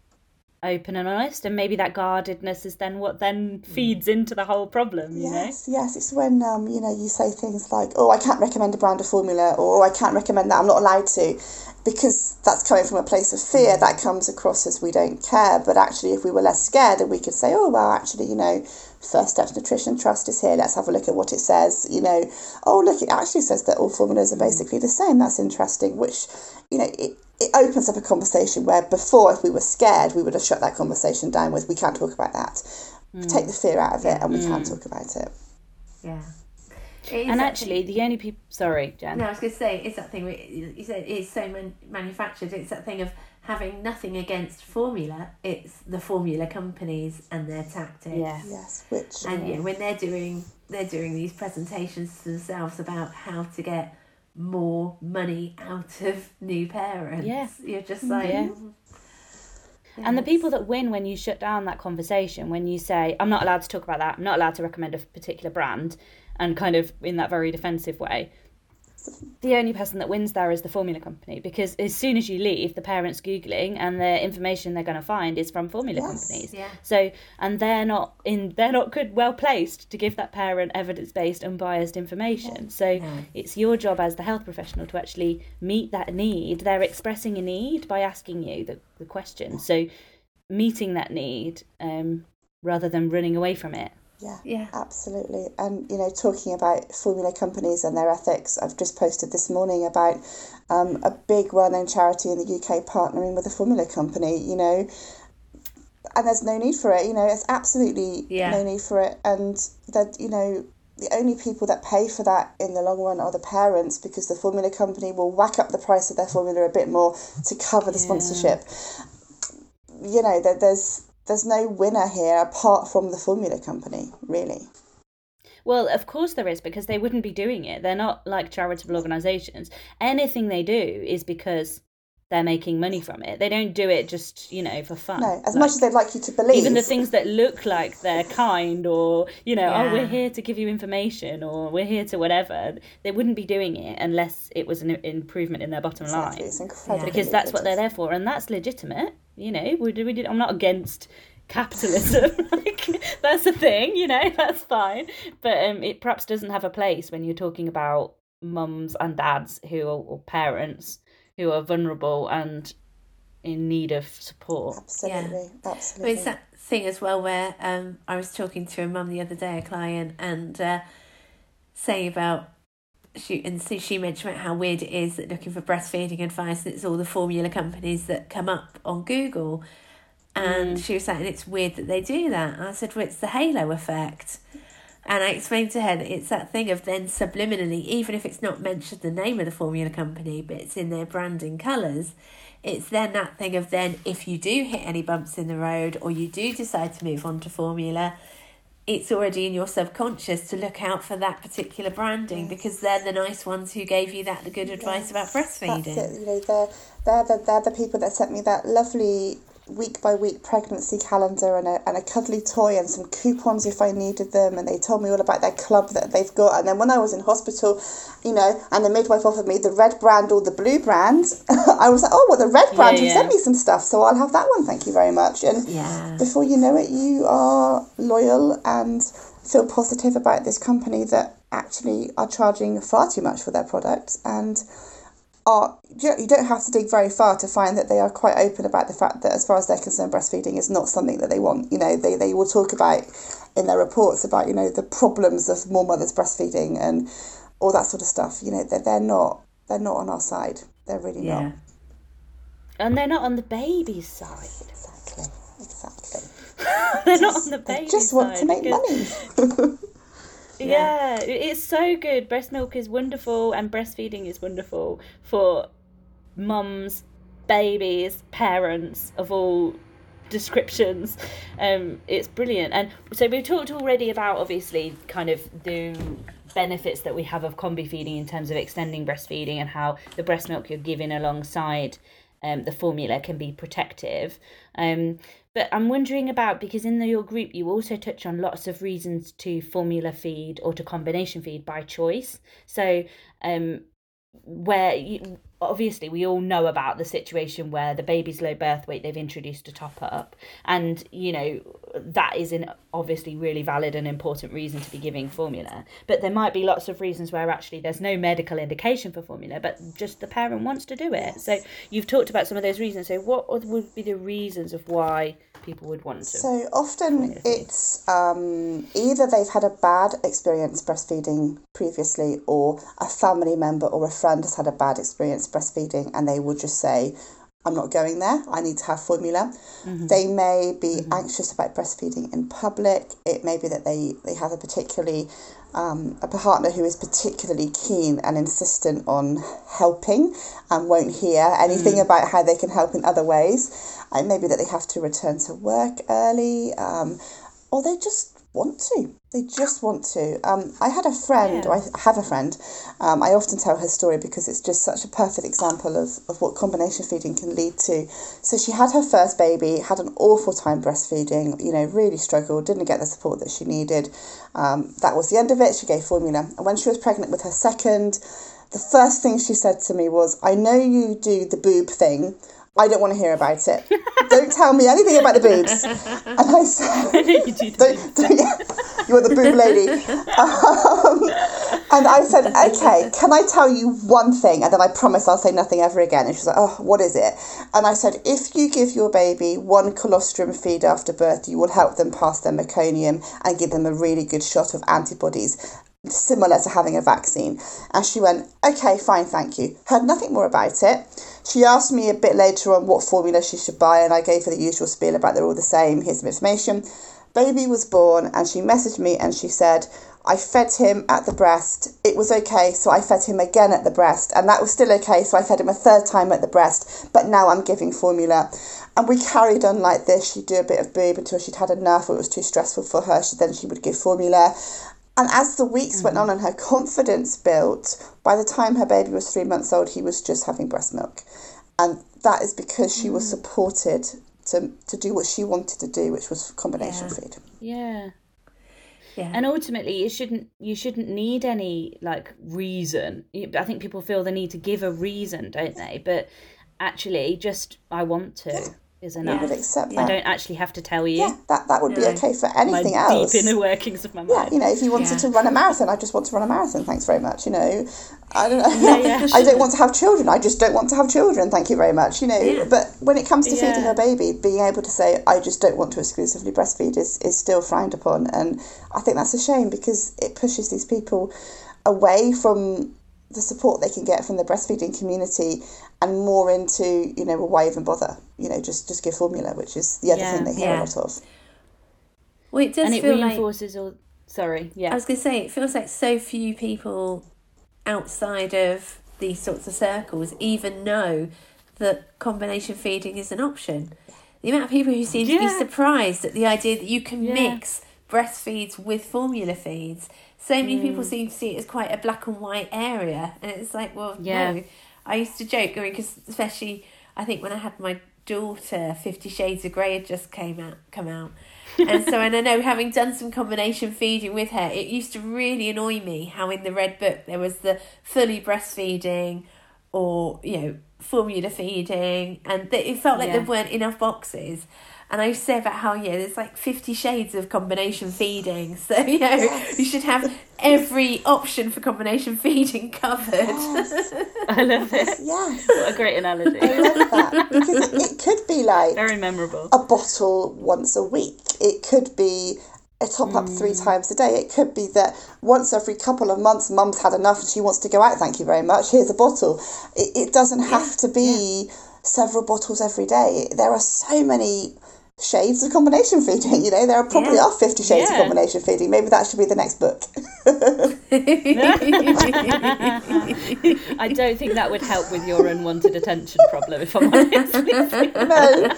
open and honest, and maybe that guardedness is then what then feeds into the whole problem. You know? Yes, yes. It's when um, you know you say things like, "Oh, I can't recommend a brand of formula," or "Oh, "I can't recommend that. I'm not allowed to," because that's coming from a place of fear. That comes across as we don't care. But actually, if we were less scared, and we could say, "Oh, well, actually, you know, First Steps Nutrition Trust is here. Let's have a look at what it says." You know, oh, look, it actually says that all formulas are hmm. basically the same. That's interesting. Which, you know, it. It opens up a conversation where before, if we were scared, we would have shut that conversation down with, we can't talk about that. Hmm. Take the fear out of it and we can hmm. talk about it. Yeah. It is And that actually, the only people. Sorry, Jen. no, I was going to say it's that thing. where You said it's so man- manufactured. It's that thing of having nothing against formula. It's the formula companies and their tactics. Yeah. Yes, which And yeah, when they're doing they're doing these presentations to themselves about how to get more money out of new parents. Yeah. You're just like Yeah. mm, And the people that win when you shut down that conversation, when you say, I'm not allowed to talk about that, I'm not allowed to recommend a particular brand, and kind of in that very defensive way, the only person that wins there is the formula company because as soon as you leave, the parents Googling and the information they're going to find is from formula Yes. companies. Yeah. So, and they're not in, they're not good, well placed to give that parent evidence based, unbiased information. So, No. it's your job as the health professional to actually meet that need. They're expressing a need by asking you the, the question. So, meeting that need um, rather than running away from it. Yeah, Yeah. absolutely. And you know, talking about formula companies and their ethics, I've just posted this morning about um, a big, well-known charity in the UK partnering with a formula company. You know, and there's no need for it. You know, it's absolutely Yeah. no need for it. And that you know. The only people that pay for that in the long run are the parents because the formula company will whack up the price of their formula a bit more to cover the sponsorship. You know, there, there's there's no winner here apart from the formula company, really. Well, of course there is because they wouldn't be doing it. They're not like charitable organisations. Anything they do is because they're making money from it. They don't do it just, you know, for fun. No, as like, much as they'd like you to believe. Even the things that look like they're kind or, you know, yeah. oh, we're here to give you information or we're here to whatever, they wouldn't be doing it unless it was an improvement in their bottom exactly. line. It's incredible. Because that's what they're there for and that's legitimate. You know, we, we did, I'm not against capitalism like that's a thing you know that's fine but um it perhaps doesn't have a place when you're talking about mums and dads who are or parents who are vulnerable and in need of support. Absolutely, yeah. absolutely. Well, it's that thing as well where um, I was talking to a mum the other day, a client, and uh, saying about she and so she mentioned about how weird it is that looking for breastfeeding advice, and it's all the formula companies that come up on Google. And mm. she was saying it's weird that they do that. And I said, well, it's the halo effect. And I explained to her that it's that thing of then subliminally, even if it's not mentioned the name of the formula company, but it's in their branding colours, it's then that thing of then if you do hit any bumps in the road or you do decide to move on to formula, it's already in your subconscious to look out for that particular branding yes. because they're the nice ones who gave you that good advice yes, about breastfeeding. That's it. You know, they're, they're, the, they're the people that sent me that lovely week by week pregnancy calendar and a, and a cuddly toy and some coupons if I needed them. And they told me all about their club that they've got. And then when I was in hospital, you know, and the midwife offered me the red brand or the blue brand, I was like, oh, well, the red brand, yeah, you sent me some stuff. So I'll have that one. Thank you very much. And yeah. before you know it, you are loyal and feel positive about this company that actually are charging far too much for their products. And are you don't have to dig very far to find that they are quite open about the fact that as far as they're concerned breastfeeding is not something that they want. You know they, they will talk about in their reports about you know the problems of more mothers breastfeeding and all that sort of stuff. You know they're, they're not they're not on our side. They're really yeah. not and they're not on the baby's side. Exactly. Exactly. They're not on the baby's just want to make money yeah. yeah, it's so good. Breast milk is wonderful, and breastfeeding is wonderful for mums, babies, parents of all descriptions. Um, it's brilliant. And so we've talked already about obviously kind of the benefits that we have of combi feeding in terms of extending breastfeeding and how the breast milk you're giving alongside um, the formula can be protective. Um, but I'm wondering about because in the, your group you also touch on lots of reasons to formula feed or to combination feed by choice. So um, where you, obviously we all know about the situation where the baby's low birth weight they've introduced a top up and you know that is an obviously really valid and important reason to be giving formula. But there might be lots of reasons where actually there's no medical indication for formula but just the parent wants to do it. So you've talked about some of those reasons. So what would be the reasons of why people would want to. So often it's um, either they've had a bad experience breastfeeding previously or a family member or a friend has had a bad experience breastfeeding and they will just say, I'm not going there. I need to have formula. Mm-hmm. They may be mm-hmm. anxious about breastfeeding in public. It may be that they, they have a particularly um, a partner who is particularly keen and insistent on helping and won't hear anything mm. about how they can help in other ways. And maybe that they have to return to work early, um, or they just want to. They just want to. Um, I had a friend, yeah. or I have a friend. Um, I often tell her story because it's just such a perfect example of, of what combination feeding can lead to. So she had her first baby, had an awful time breastfeeding, you know, really struggled, didn't get the support that she needed. Um, that was the end of it. She gave formula. And when she was pregnant with her second, the first thing she said to me was, I know you do the boob thing. I don't want to hear about it. don't tell me anything about the boobs. And I said, you, don't, don't, you're the boob lady. Um, and I said, okay, can I tell you one thing? And then I promise I'll say nothing ever again. And she's like, oh, what is it? And I said, if you give your baby one colostrum feed after birth, you will help them pass their meconium and give them a really good shot of antibodies similar to having a vaccine. And she went, okay, fine, thank you. Heard nothing more about it. She asked me a bit later on what formula she should buy, and I gave her the usual spiel about they're all the same. Here's some information. Baby was born, and she messaged me and she said, I fed him at the breast. It was okay, so I fed him again at the breast, and that was still okay, so I fed him a third time at the breast, but now I'm giving formula. And we carried on like this. She'd do a bit of boob until she'd had enough, or it was too stressful for her. She, then she would give formula. And as the weeks mm-hmm. went on and her confidence built, by the time her baby was three months old, he was just having breast milk. And that is because she was supported to to do what she wanted to do, which was combination Yeah. feed. Yeah. Yeah. And ultimately, you shouldn't you shouldn't need any like reason. I think people feel the need to give a reason, don't they? But actually, just I want to is I enough. would accept I that. don't actually have to tell you Yeah, that that would be No. okay for my anything else. deep inner workings of my Yeah, you know, if you wanted Yeah. to run a marathon, I just want to run a marathon. Thanks very much. You know, I don't know. Yeah, yeah. I don't want to have children. I just don't want to have children. Thank you very much. You know, Yeah. but when it comes to feeding Yeah. a baby, being able to say I just don't want to exclusively breastfeed is is still frowned upon, and I think that's a shame because it pushes these people away from the support they can get from the breastfeeding community and more into you know well, why even bother you know just just give formula which is the other Yeah. thing they hear Yeah. a lot of well, it does and it feel like reinforces all. Sorry, yeah. I was going to say, it feels like so few people outside of these sorts of circles even know that combination feeding is an option. The amount of people who seem to be surprised at the idea that you can Yeah. mix breastfeeds with formula feeds. So many people Mm. seem to see it as quite a black and white area, and it's like, well, Yeah. no. I used to joke, I mean, because especially I think when I had my daughter, Fifty Shades of Grey had just came out, come out, and so and I know having done some combination feeding with her, it used to really annoy me how in the red book there was the fully breastfeeding, or you know formula feeding, and that it felt like Yeah. there weren't enough boxes. And I used to say about how yeah, there's like fifty shades of combination feeding, so you know you should have every option for combination feeding covered. I love this. yes What a great analogy. I love that because it, it could be like Very memorable. a bottle once a week. It could be a top up three mm. times a day. It could be that once every couple of months, mum's had enough and she wants to go out. Thank you very much. Here's a bottle. It, it doesn't have to be several bottles every day. There are so many shades of combination feeding. You know, there are probably Yeah. are 50 shades Yeah. of combination feeding. Maybe that should be the next book. I don't think that would help with your unwanted attention problem, if I'm honest. no,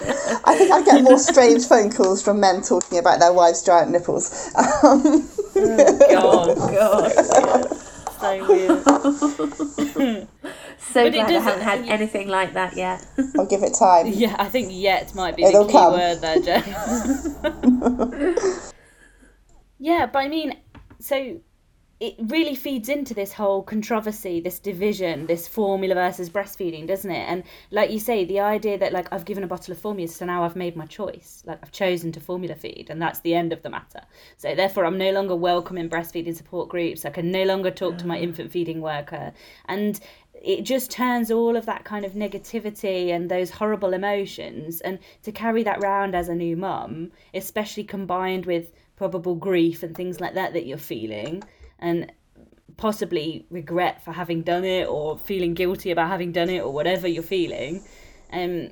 I think I get more strange phone calls from men talking about their wives' giant nipples. Um, God, God. So weird. So But glad I haven't had uh, anything like that yet. I'll give it time. Yeah, I think yet might be It'll the key come. word there, Jen. yeah, but I mean, so it really feeds into this whole controversy, this division, this formula versus breastfeeding, doesn't it? And like you say, the idea that like I've given a bottle of formula, so now I've made my choice. Like I've chosen to formula feed, and that's the end of the matter. So therefore, I'm no longer welcome in breastfeeding support groups. I can no longer talk to my infant feeding worker, and it just turns all of that kind of negativity and those horrible emotions and to carry that round as a new mum especially combined with probable grief and things like that that you're feeling and possibly regret for having done it or feeling guilty about having done it or whatever you're feeling um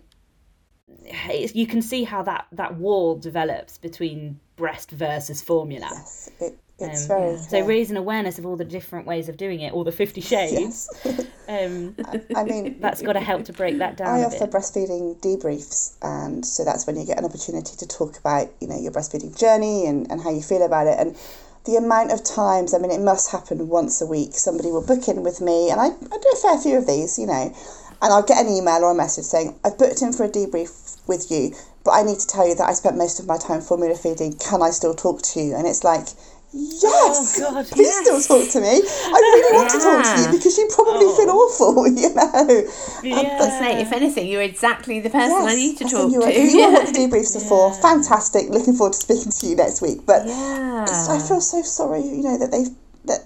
you can see how that that wall develops between breast versus formula Yes, it, it's um, very. so raising awareness of all the different ways of doing it all the 50 shades Yes. um I mean, that's got to help to break that down i offer breastfeeding debriefs, and so that's when you get an opportunity to talk about, you know, your breastfeeding journey and, and how you feel about it. And the amount of times, I mean, it must happen once a week. Somebody will book in with me, and I, I do a fair few of these, you know, and I'll get an email or a message saying, I've booked in for a debrief with you, but I need to tell you that I spent most of my time formula feeding. Can I still talk to you? And it's like, yes, Oh, God, please yes. still talk to me. I really want to talk to you because you probably feel oh. awful, you know. Um, I'd say, if anything, you're exactly the person I need to I talk think you to. are, you yeah. are what the debriefs are for. Fantastic. Looking forward to speaking to you next week. But it's- I feel so sorry, you know, that they've that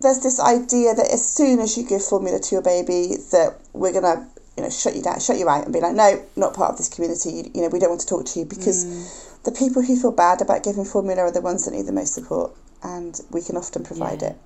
there's this idea that as soon as you give formula to your baby, that we're gonna you know shut you down, shut you out, and be like, no, not part of this community. You, you know, we don't want to talk to you because mm. The people who feel bad about giving formula are the ones that need the most support, and we can often provide Yeah. it.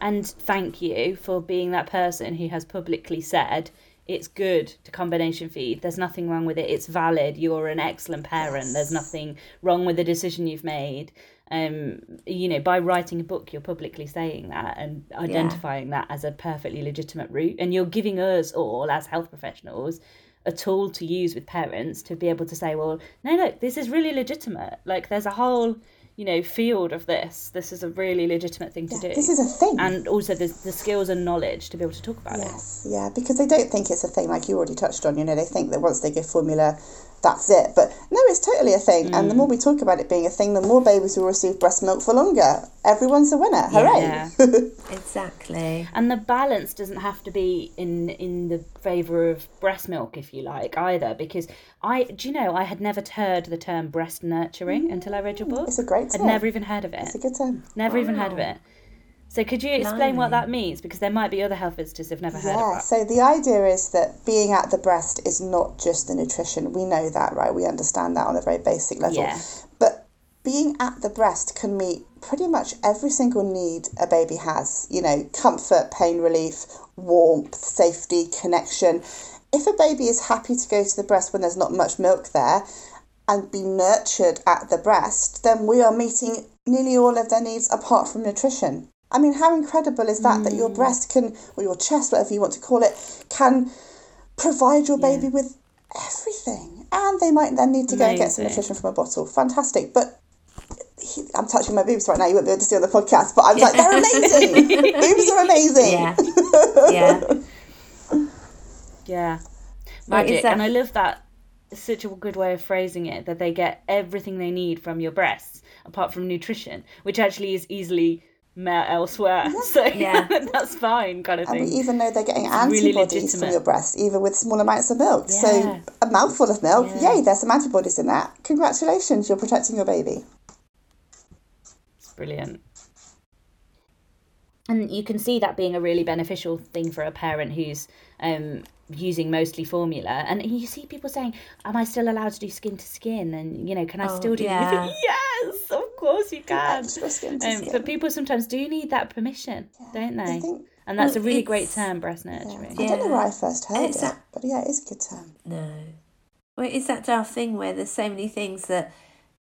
And thank you for being that person who has publicly said it's good to combination feed. There's nothing wrong with it. It's valid. You're an excellent parent. There's nothing wrong with the decision you've made. Um, you know, by writing a book, you're publicly saying that and identifying that as a perfectly legitimate route. And you're giving us all, as health professionals, a tool to use with parents to be able to say, well, no, look, this is really legitimate. Like, there's a whole you know field of this. This is a really legitimate thing to do. This is a thing. and also the the skills and knowledge to be able to talk about it. Yes, yeah, because they don't think it's a thing like you already touched on. You know, they think that once they give formula, that's it. But no, it's totally a thing. And the mm. more we talk about it being a thing, the more babies will receive breast milk for longer. Everyone's a winner. Hooray! Yeah. Exactly. And the balance doesn't have to be in in the favour of breast milk, if you like, either. Because I, do you know, I had never heard the term breast nurturing mm. until I read your book. It's a great term. I'd never even heard of it. It's a good term. Never even heard of it. So could you explain what that means? Because there might be other health visitors who've never heard Yeah, of that. so the idea is that being at the breast is not just the nutrition. We know that, right? We understand that on a very basic level. Yeah. But being at the breast can meet pretty much every single need a baby has. You know, comfort, pain relief, warmth, safety, connection. If a baby is happy to go to the breast when there's not much milk there and be nurtured at the breast, then we are meeting nearly all of their needs apart from nutrition. I mean, how incredible is that? That your mm. breast can, or your chest, whatever you want to call it, can provide your baby with everything. And they might then need to go and get some nutrition from a bottle. Fantastic. But he, I'm touching my boobs right now. You won't be able to see on the podcast, but I'm like, they're amazing. boobs are amazing. Yeah. Yeah. Yeah. Magic. that- And I love that. It's such a good way of phrasing it that they get everything they need from your breasts, apart from nutrition, which actually is easily met elsewhere. So Yeah. that's fine, kind of And we thing. even though they're getting really antibodies from your breast, even with small amounts of milk. Yeah. So a mouthful of milk, Yeah. yay, there's some antibodies in that. Congratulations, you're protecting your baby. It's brilliant. And you can see that being a really beneficial thing for a parent who's um, using mostly formula. And you see people saying, "Am I still allowed to do skin to skin?" And you know, can I Oh, still do? yeah. Yes, of course you can. Extra skin to Um, skin. but people sometimes do need that permission, don't they? think And that's Well, a really great term, breast nurturing. I don't know where I first heard It's it, that- but yeah, it is a good term. No. Well, it's that daft thing where there's so many things that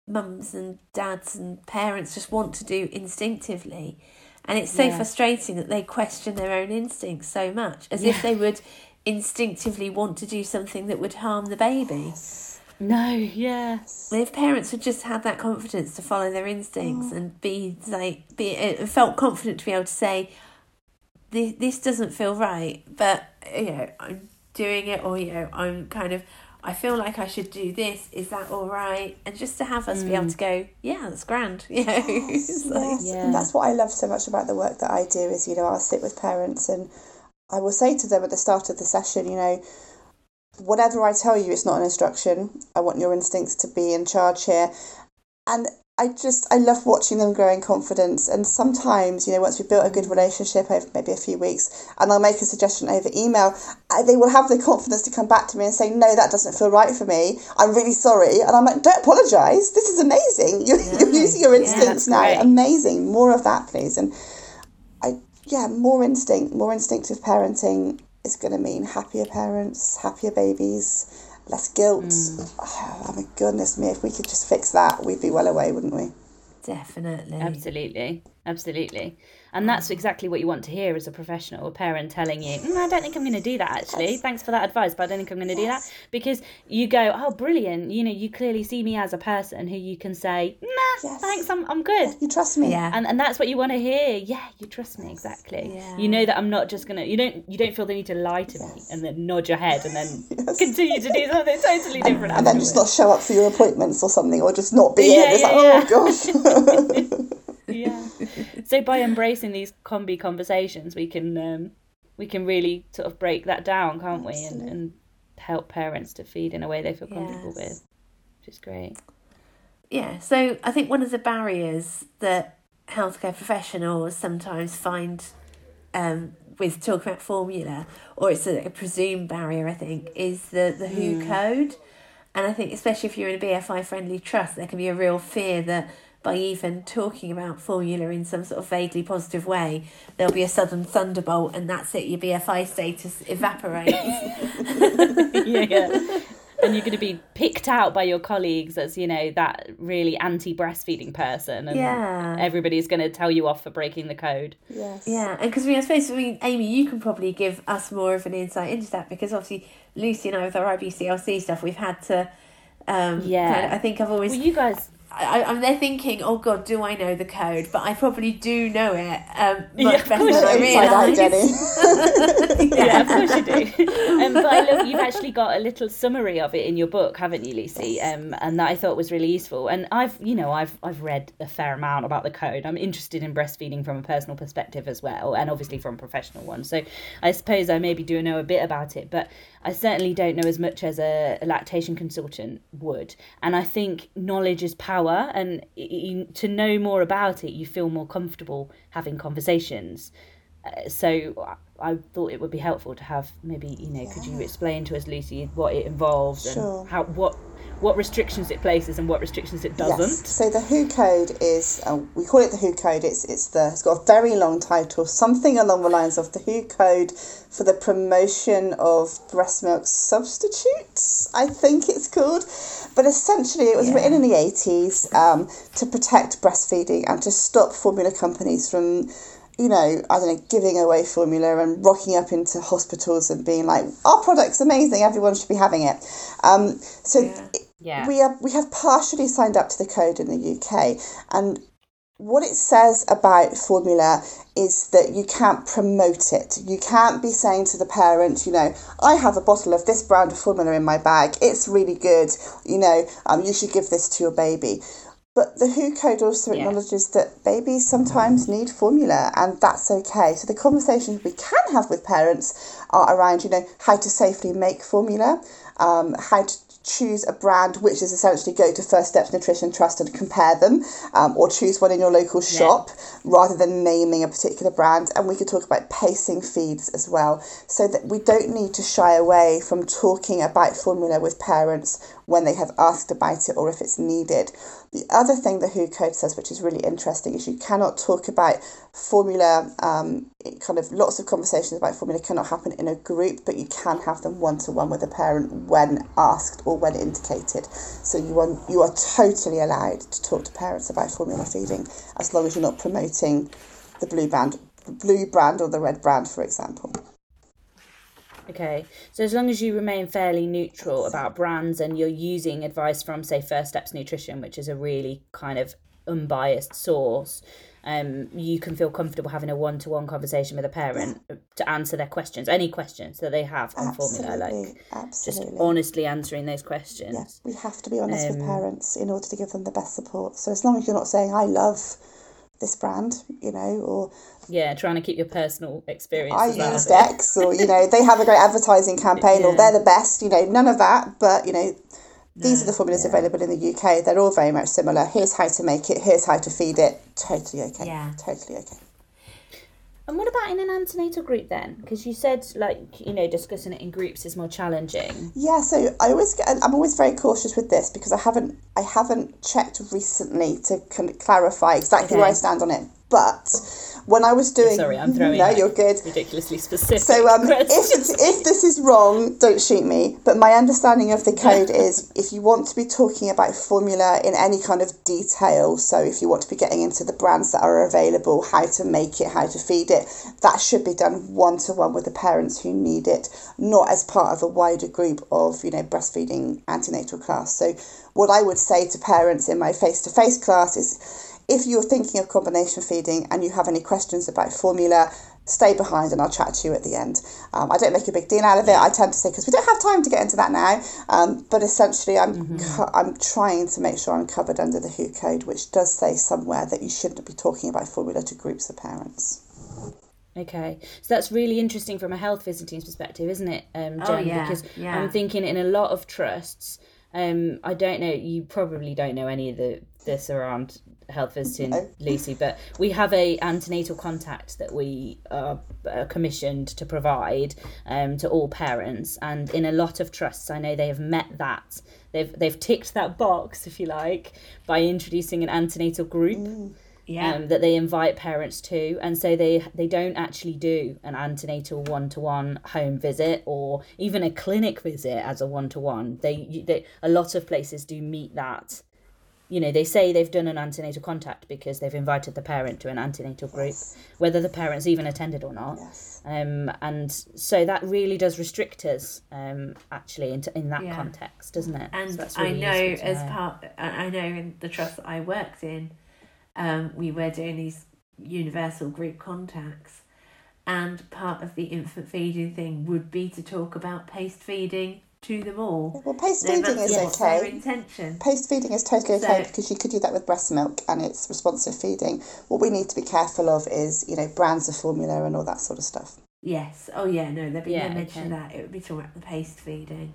mums and dads and parents just want to do instinctively. And it's so Yeah. frustrating that they question their own instincts so much, as if they would instinctively want to do something that would harm the baby. No, yes. If parents had just had that confidence to follow their instincts and be like, be uh, felt confident to be able to say, this, this doesn't feel right, but you know, I'm doing it, or you know, I'm kind of, I feel like I should do this. Is that all right? And just to have us be able to go, yeah, that's grand. You know, it's like, Yes, Yeah. and that's what I love so much about the work that I do is, you know, I'll sit with parents and I will say to them at the start of the session, you know, whatever I tell you, it's not an instruction. I want your instincts to be in charge here. And I just, I love watching them grow in confidence. And sometimes, you know, once we've built a good relationship over maybe a few weeks, and I'll make a suggestion over email, they will have the confidence to come back to me and say, no, that doesn't feel right for me. I'm really sorry. And I'm like, don't apologise. This is amazing. You're, you're using your instincts that's now. great. Amazing. More of that, please. And yeah, more instinct, more instinctive parenting is going to mean happier parents, happier babies, less guilt. Mm. Oh, my goodness me, if we could just fix that, we'd be well away, wouldn't we? definitely. absolutely, absolutely. And that's exactly what you want to hear as a professional, a parent telling you, mm, I don't think I'm going to do that actually. Thanks for that advice, but I don't think I'm going to do that. Because you go, oh, brilliant. You know, you clearly see me as a person who you can say, nah, Yes. thanks, I'm, I'm good. You trust me? Yeah. and and that's what you want to hear yeah you trust me exactly Yeah. you know that i'm not just gonna you don't you don't feel the need to lie to me and then nod your head and then Yes. continue to do something totally different And then just not show up for your appointments or something, or just not be Yeah, in. It's yeah, like, oh gosh. yeah so by embracing these combi conversations we can um we can really sort of break that down can't we and, and help parents to feed in a way they feel comfortable Yes. with which is great Yeah, so I think one of the barriers that healthcare professionals sometimes find um, with talking about formula, or it's a, a presumed barrier, I think, is the, the WHO code. And I think, especially if you're in a BFI friendly trust, there can be a real fear that by even talking about formula in some sort of vaguely positive way, there'll be a sudden thunderbolt and that's it, your BFI status evaporates. yeah, yeah. And you're going to be picked out by your colleagues as, you know, that really anti breastfeeding person. And Yeah. everybody's going to tell you off for breaking the code. yes. Yeah, and because I, mean, I suppose I mean Amy, you can probably give us more of an insight into that because obviously Lucy and I with our IBCLC stuff, we've had to. Um, Yeah. kind of- I think I've always Well, you guys I, I'm there thinking, oh God, do I know the code? But I probably do know it um, much Yeah, better than I do. Inside out, realise. Jenny. yeah, of course you do. Um, but I love you've actually got a little summary of it in your book, haven't you, Lucy? Um, and that I thought was really useful. And I've, you know, I've I've read a fair amount about the code. I'm interested in breastfeeding from a personal perspective as well, and obviously from a professional one. So I suppose I maybe do know a bit about it, but I certainly don't know as much as a, a lactation consultant would. And I think knowledge is power, and y- y- to know more about it, you feel more comfortable having conversations. Uh, so I I thought it would be helpful to have maybe you know could you explain to us Lucy what it involves Sure. and how what what restrictions it places and what restrictions it doesn't. Yes. So the WHO code is uh, we call it the WHO code. It's it's the it's got a very long title, something along the lines of the WHO code for the promotion of breast milk substitutes. I think it's called, but essentially it was written in the eighties um, to protect breastfeeding and to stop formula companies from. You know, I don't know, giving away formula and rocking up into hospitals and being like, "Our product's amazing. Everyone should be having it." Um, so Yeah. Yeah. we have we have partially signed up to the code in the UK, and what it says about formula is that you can't promote it. You can't be saying to the parent, you know, I have a bottle of this brand of formula in my bag. It's really good. You know, um, you should give this to your baby. But the WHO code also Yeah. acknowledges that babies sometimes need formula and that's okay. So the conversations we can have with parents are around, you know, how to safely make formula, um, how to choose a brand which is essentially go to First Steps Nutrition Trust and compare them, um, or choose one in your local shop rather than naming a particular brand. And we could talk about pacing feeds as well, so that we don't need to shy away from talking about formula with parents when they have asked about it or if it's needed. The other thing the WHO code says, which is really interesting, is you cannot talk about formula. Um, kind of lots of conversations about formula cannot happen in a group, but you can have them one to one with a parent when asked or when indicated. So you are you are totally allowed to talk to parents about formula feeding as long as you're not promoting the blue brand, the blue brand or the red brand, for example. Okay, so as long as you remain fairly neutral about brands and you're using advice from, say, First Steps Nutrition, which is a really kind of unbiased source, um, you can feel comfortable having a one-to-one conversation with a parent to answer their questions, any questions that they have on formula, Absolutely, like just honestly answering those questions. Yeah, we have to be honest with Um, parents in order to give them the best support. So as long as you're not saying I love this brand, you know, or Yeah, trying to keep your personal experience. I as well. used X, or you know, they have a great advertising campaign, or they're the best. You know, none of that. But you know, these No, are the formulas available in the UK. They're all very much similar. Here's how to make it. Here's how to feed it. Totally okay. Yeah. Totally okay. And what about in an antenatal group then? Because you said like you know discussing it in groups is more challenging. Yeah, so I always get, I'm always very cautious with this because I haven't I haven't checked recently to kind of clarify exactly where I stand on it. But when I was doing, Sorry, I'm throwing no, like, you're good. ridiculously specific. So um, if if this is wrong, don't shoot me. But my understanding of the code is if you want to be talking about formula in any kind of detail, so if you want to be getting into the brands that are available, how to make it, how to feed it, that should be done one to one with the parents who need it, not as part of a wider group of you know breastfeeding antenatal class. So what I would say to parents in my face to face class is if you're thinking of combination feeding and you have any questions about formula, stay behind and I'll chat to you at the end. Um, I don't make a big deal out of it. I tend to say because we don't have time to get into that now. Um, but essentially, I'm co- I'm trying to make sure I'm covered under the WHO code, which does say somewhere that you shouldn't be talking about formula to groups of parents. Okay, so that's really interesting from a health visiting's perspective, isn't it, um, Jen? Oh, yeah, because yeah. I'm thinking in a lot of trusts, um, I don't know, you probably don't know any of the this around health visiting, No. Lucy, but we have a antenatal contact that we are uh, commissioned to provide um, to all parents, and in a lot of trusts, I know they have met that. They've they've ticked that box, if you like, by introducing an antenatal group Yeah. um, that they invite parents to, and so they they don't actually do an antenatal one to one home visit or even a clinic visit as a one to one. They they a lot of places do meet that you know, they say they've done an antenatal contact because they've invited the parent to an antenatal group, Yes. whether the parent's even attended or not. Yes. Um, and so that really does restrict us, um, actually, in, in that Yeah. context, doesn't it? So And that's I know as know. part, I I know in the trust that I worked in, um, we were doing these universal group contacts, and part of the infant feeding thing would be to talk about paced feeding to them all. Well, paced feeding matter is what's okay. intention. Paced feeding is totally okay So- because you could do that with breast milk and it's responsive feeding. What we need to be careful of is, you know, brands of formula and all that sort of stuff. Yes. Oh yeah. No, there'd be Yeah, no mention okay. of that. It would be talking about the paced feeding.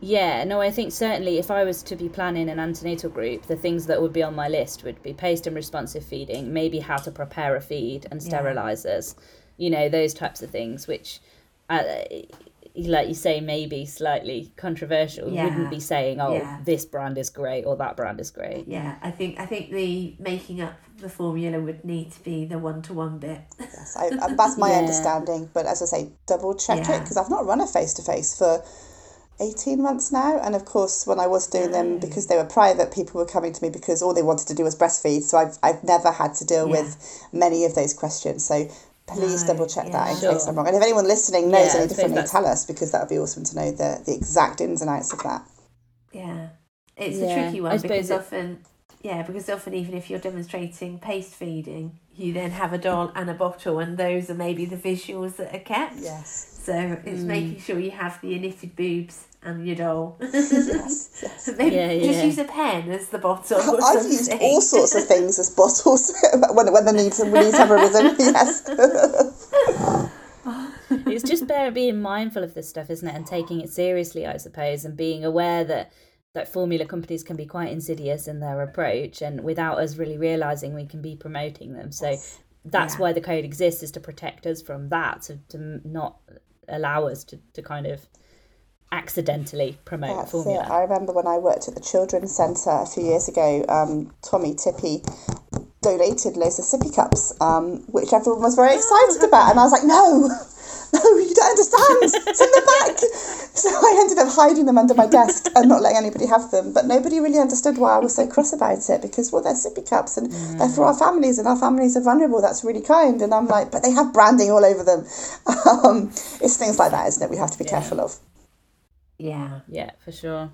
Yeah, no, I think certainly if I was to be planning an antenatal group, the things that would be on my list would be paced and responsive feeding, maybe how to prepare a feed and Yeah. sterilizers, you know, those types of things, which, uh, like you say, maybe slightly controversial. Yeah. Wouldn't be saying, oh, Yeah. this brand is great or that brand is great. Yeah, I think I think the making up the formula would need to be the one to one bit. Yes, I, and that's my Yeah. understanding. But as I say, double check it because I've not run a face to face for 18 months now. And of course, when I was doing them, because they were private, people were coming to me because all they wanted to do was breastfeed. So I've, I've never had to deal Yeah. with many of those questions. So please No, double check that in yeah. case I'm wrong. And if anyone listening knows Yeah, any differently, that's- tell us because that would be awesome to know the, the exact ins and outs of that. Yeah, it's Yeah, a tricky one suppose because it- often, yeah, because often even if you're demonstrating paced feeding, you then have a doll and a bottle, and those are maybe the visuals that are kept. Yes. So it's Mm. making sure you have the knitted boobs and your doll. yes. yes. Maybe Yeah, just use a pen as the bottle. I've used all sorts of things as bottles when, when the needs when needs have arisen. Yes. it's just bear, being mindful of this stuff, isn't it? And taking it seriously, I suppose, and being aware that that formula companies can be quite insidious in their approach, and without us really realizing, we can be promoting them. So that's Yeah. why the code exists, is to protect us from that, to, to not allow us to, to kind of accidentally promote That's it. formula. I remember when I worked at the Children's Centre a few years ago, um, Tommee Tippee donated loads of sippy cups, um, which everyone was very excited about. And I was like, no, no, you don't understand. Send them back. So I ended up hiding them under my desk and not letting anybody have them. But nobody really understood why I was so cross about it because, well, they're sippy cups and they're for our families and our families are vulnerable. That's really kind. And I'm like, but they have branding all over them. Um, it's things like that, isn't it? We have to be careful of. Yeah. Yeah, for sure.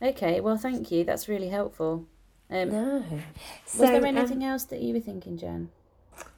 Okay, well, thank you. That's really helpful. Um, No. was there um, anything else that you were thinking, Jen?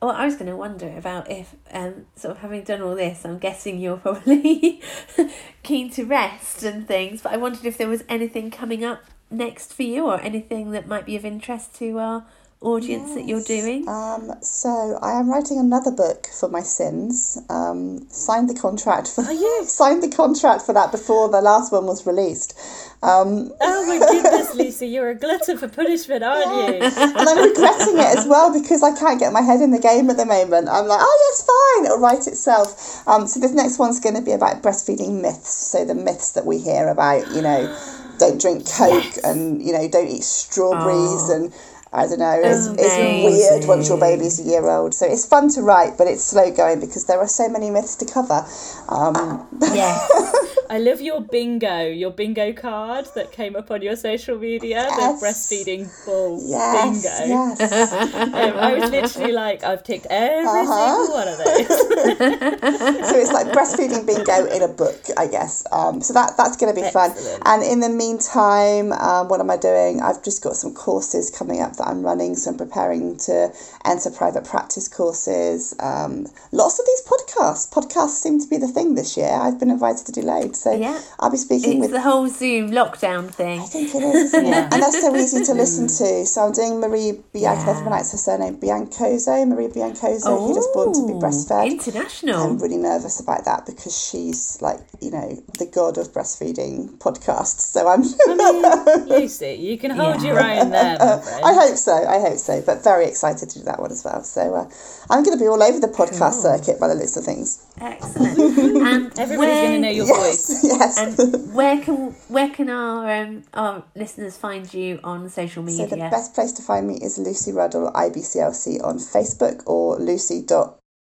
Well, I was going to wonder about if, um, sort of having done all this, I'm guessing you're probably keen to rest and things, but I wondered if there was anything coming up next for you or anything that might be of interest to our audience that you're doing. Um, so I am writing another book for my sins. Um, signed the contract for Are you? signed the contract for that before the last one was released. Um, Oh my goodness, Lucy, you're a glutton for punishment, aren't you? and I'm regretting it as well because I can't get my head in the game at the moment. I'm like, oh yes, fine, it'll write itself. Um, so this next one's going to be about breastfeeding myths. So the myths that we hear about, you know, don't drink Coke Yes. and you know don't eat strawberries Oh. and. I don't know. It's, it's weird once your baby's a year old. So it's fun to write, but it's slow going because there are so many myths to cover. Um, Yes. I love your bingo, your bingo card that came up on your social media, Yes. the breastfeeding bull yes, bingo. yes. Um, I was literally like, I've ticked every Uh-huh. single one of those. so it's like breastfeeding bingo in a book, I guess. Um, so that that's going to be fun. Excellent. And in the meantime, um, what am I doing? I've just got some courses coming up that I'm running. So I'm preparing to enter private practice courses. Um, lots of these podcasts. Podcasts seem to be the thing this year. I've been invited to do loads. So Yeah. I'll be speaking it's with the whole Zoom lockdown thing. I think it is, isn't Yeah. it? And they're so easy to listen to. So I'm doing Marie Bianco, Yeah. everyone likes her surname, Biancuzzo, Marie Biancuzzo, who was born to be Oh, breastfed. International. I'm really nervous about that because she's like, you know, the god of breastfeeding podcasts. So I'm, I mean, Lucy, you can hold Yeah. your own there, my friend. I hope so, I hope so, but very excited to do that one as well. So uh, I'm going to be all over the podcast Cool. circuit by the looks of things. Excellent. and Everybody's where, going to know your voice. Yes, yes. And where can where can our um, our listeners find you on social media? So media? the best place to find me is Lucy Ruddle IBCLC on Facebook or Lucy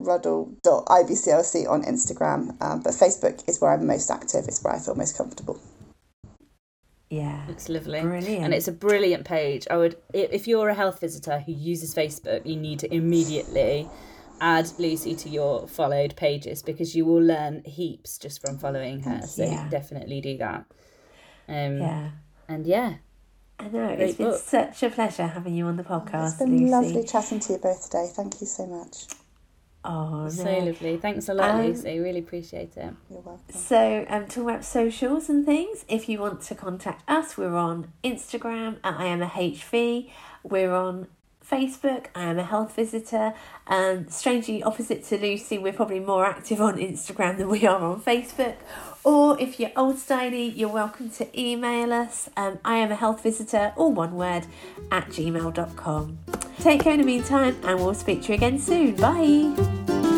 lucy.ruddle.ibclc on Instagram. Um, but Facebook is where I'm most active. It's where I feel most comfortable. Yeah. It's lovely. Brilliant. And it's a brilliant page. I would if you're a health visitor who uses Facebook, you need to immediately add Lucy to your followed pages because you will learn heaps just from following her. So Yeah. definitely do that. Um Yeah. and yeah. I know. Great It's been book. such a pleasure having you on the podcast, It's been Lucy. lovely chatting to you both today. Thank you so much. Oh, So no. lovely. Thanks a lot, Um, Lucy. Really appreciate it. You're welcome. So, um, talking about socials and things, if you want to contact us, we're on Instagram at I am a HV. We're on Facebook, I am a health visitor. And strangely, opposite to Lucy, we're probably more active on Instagram than we are on Facebook. Or if you're old styley, you're welcome to email us. Um, I am a health visitor, all one word, at gmail.com. Take care in the meantime, and we'll speak to you again soon. Bye.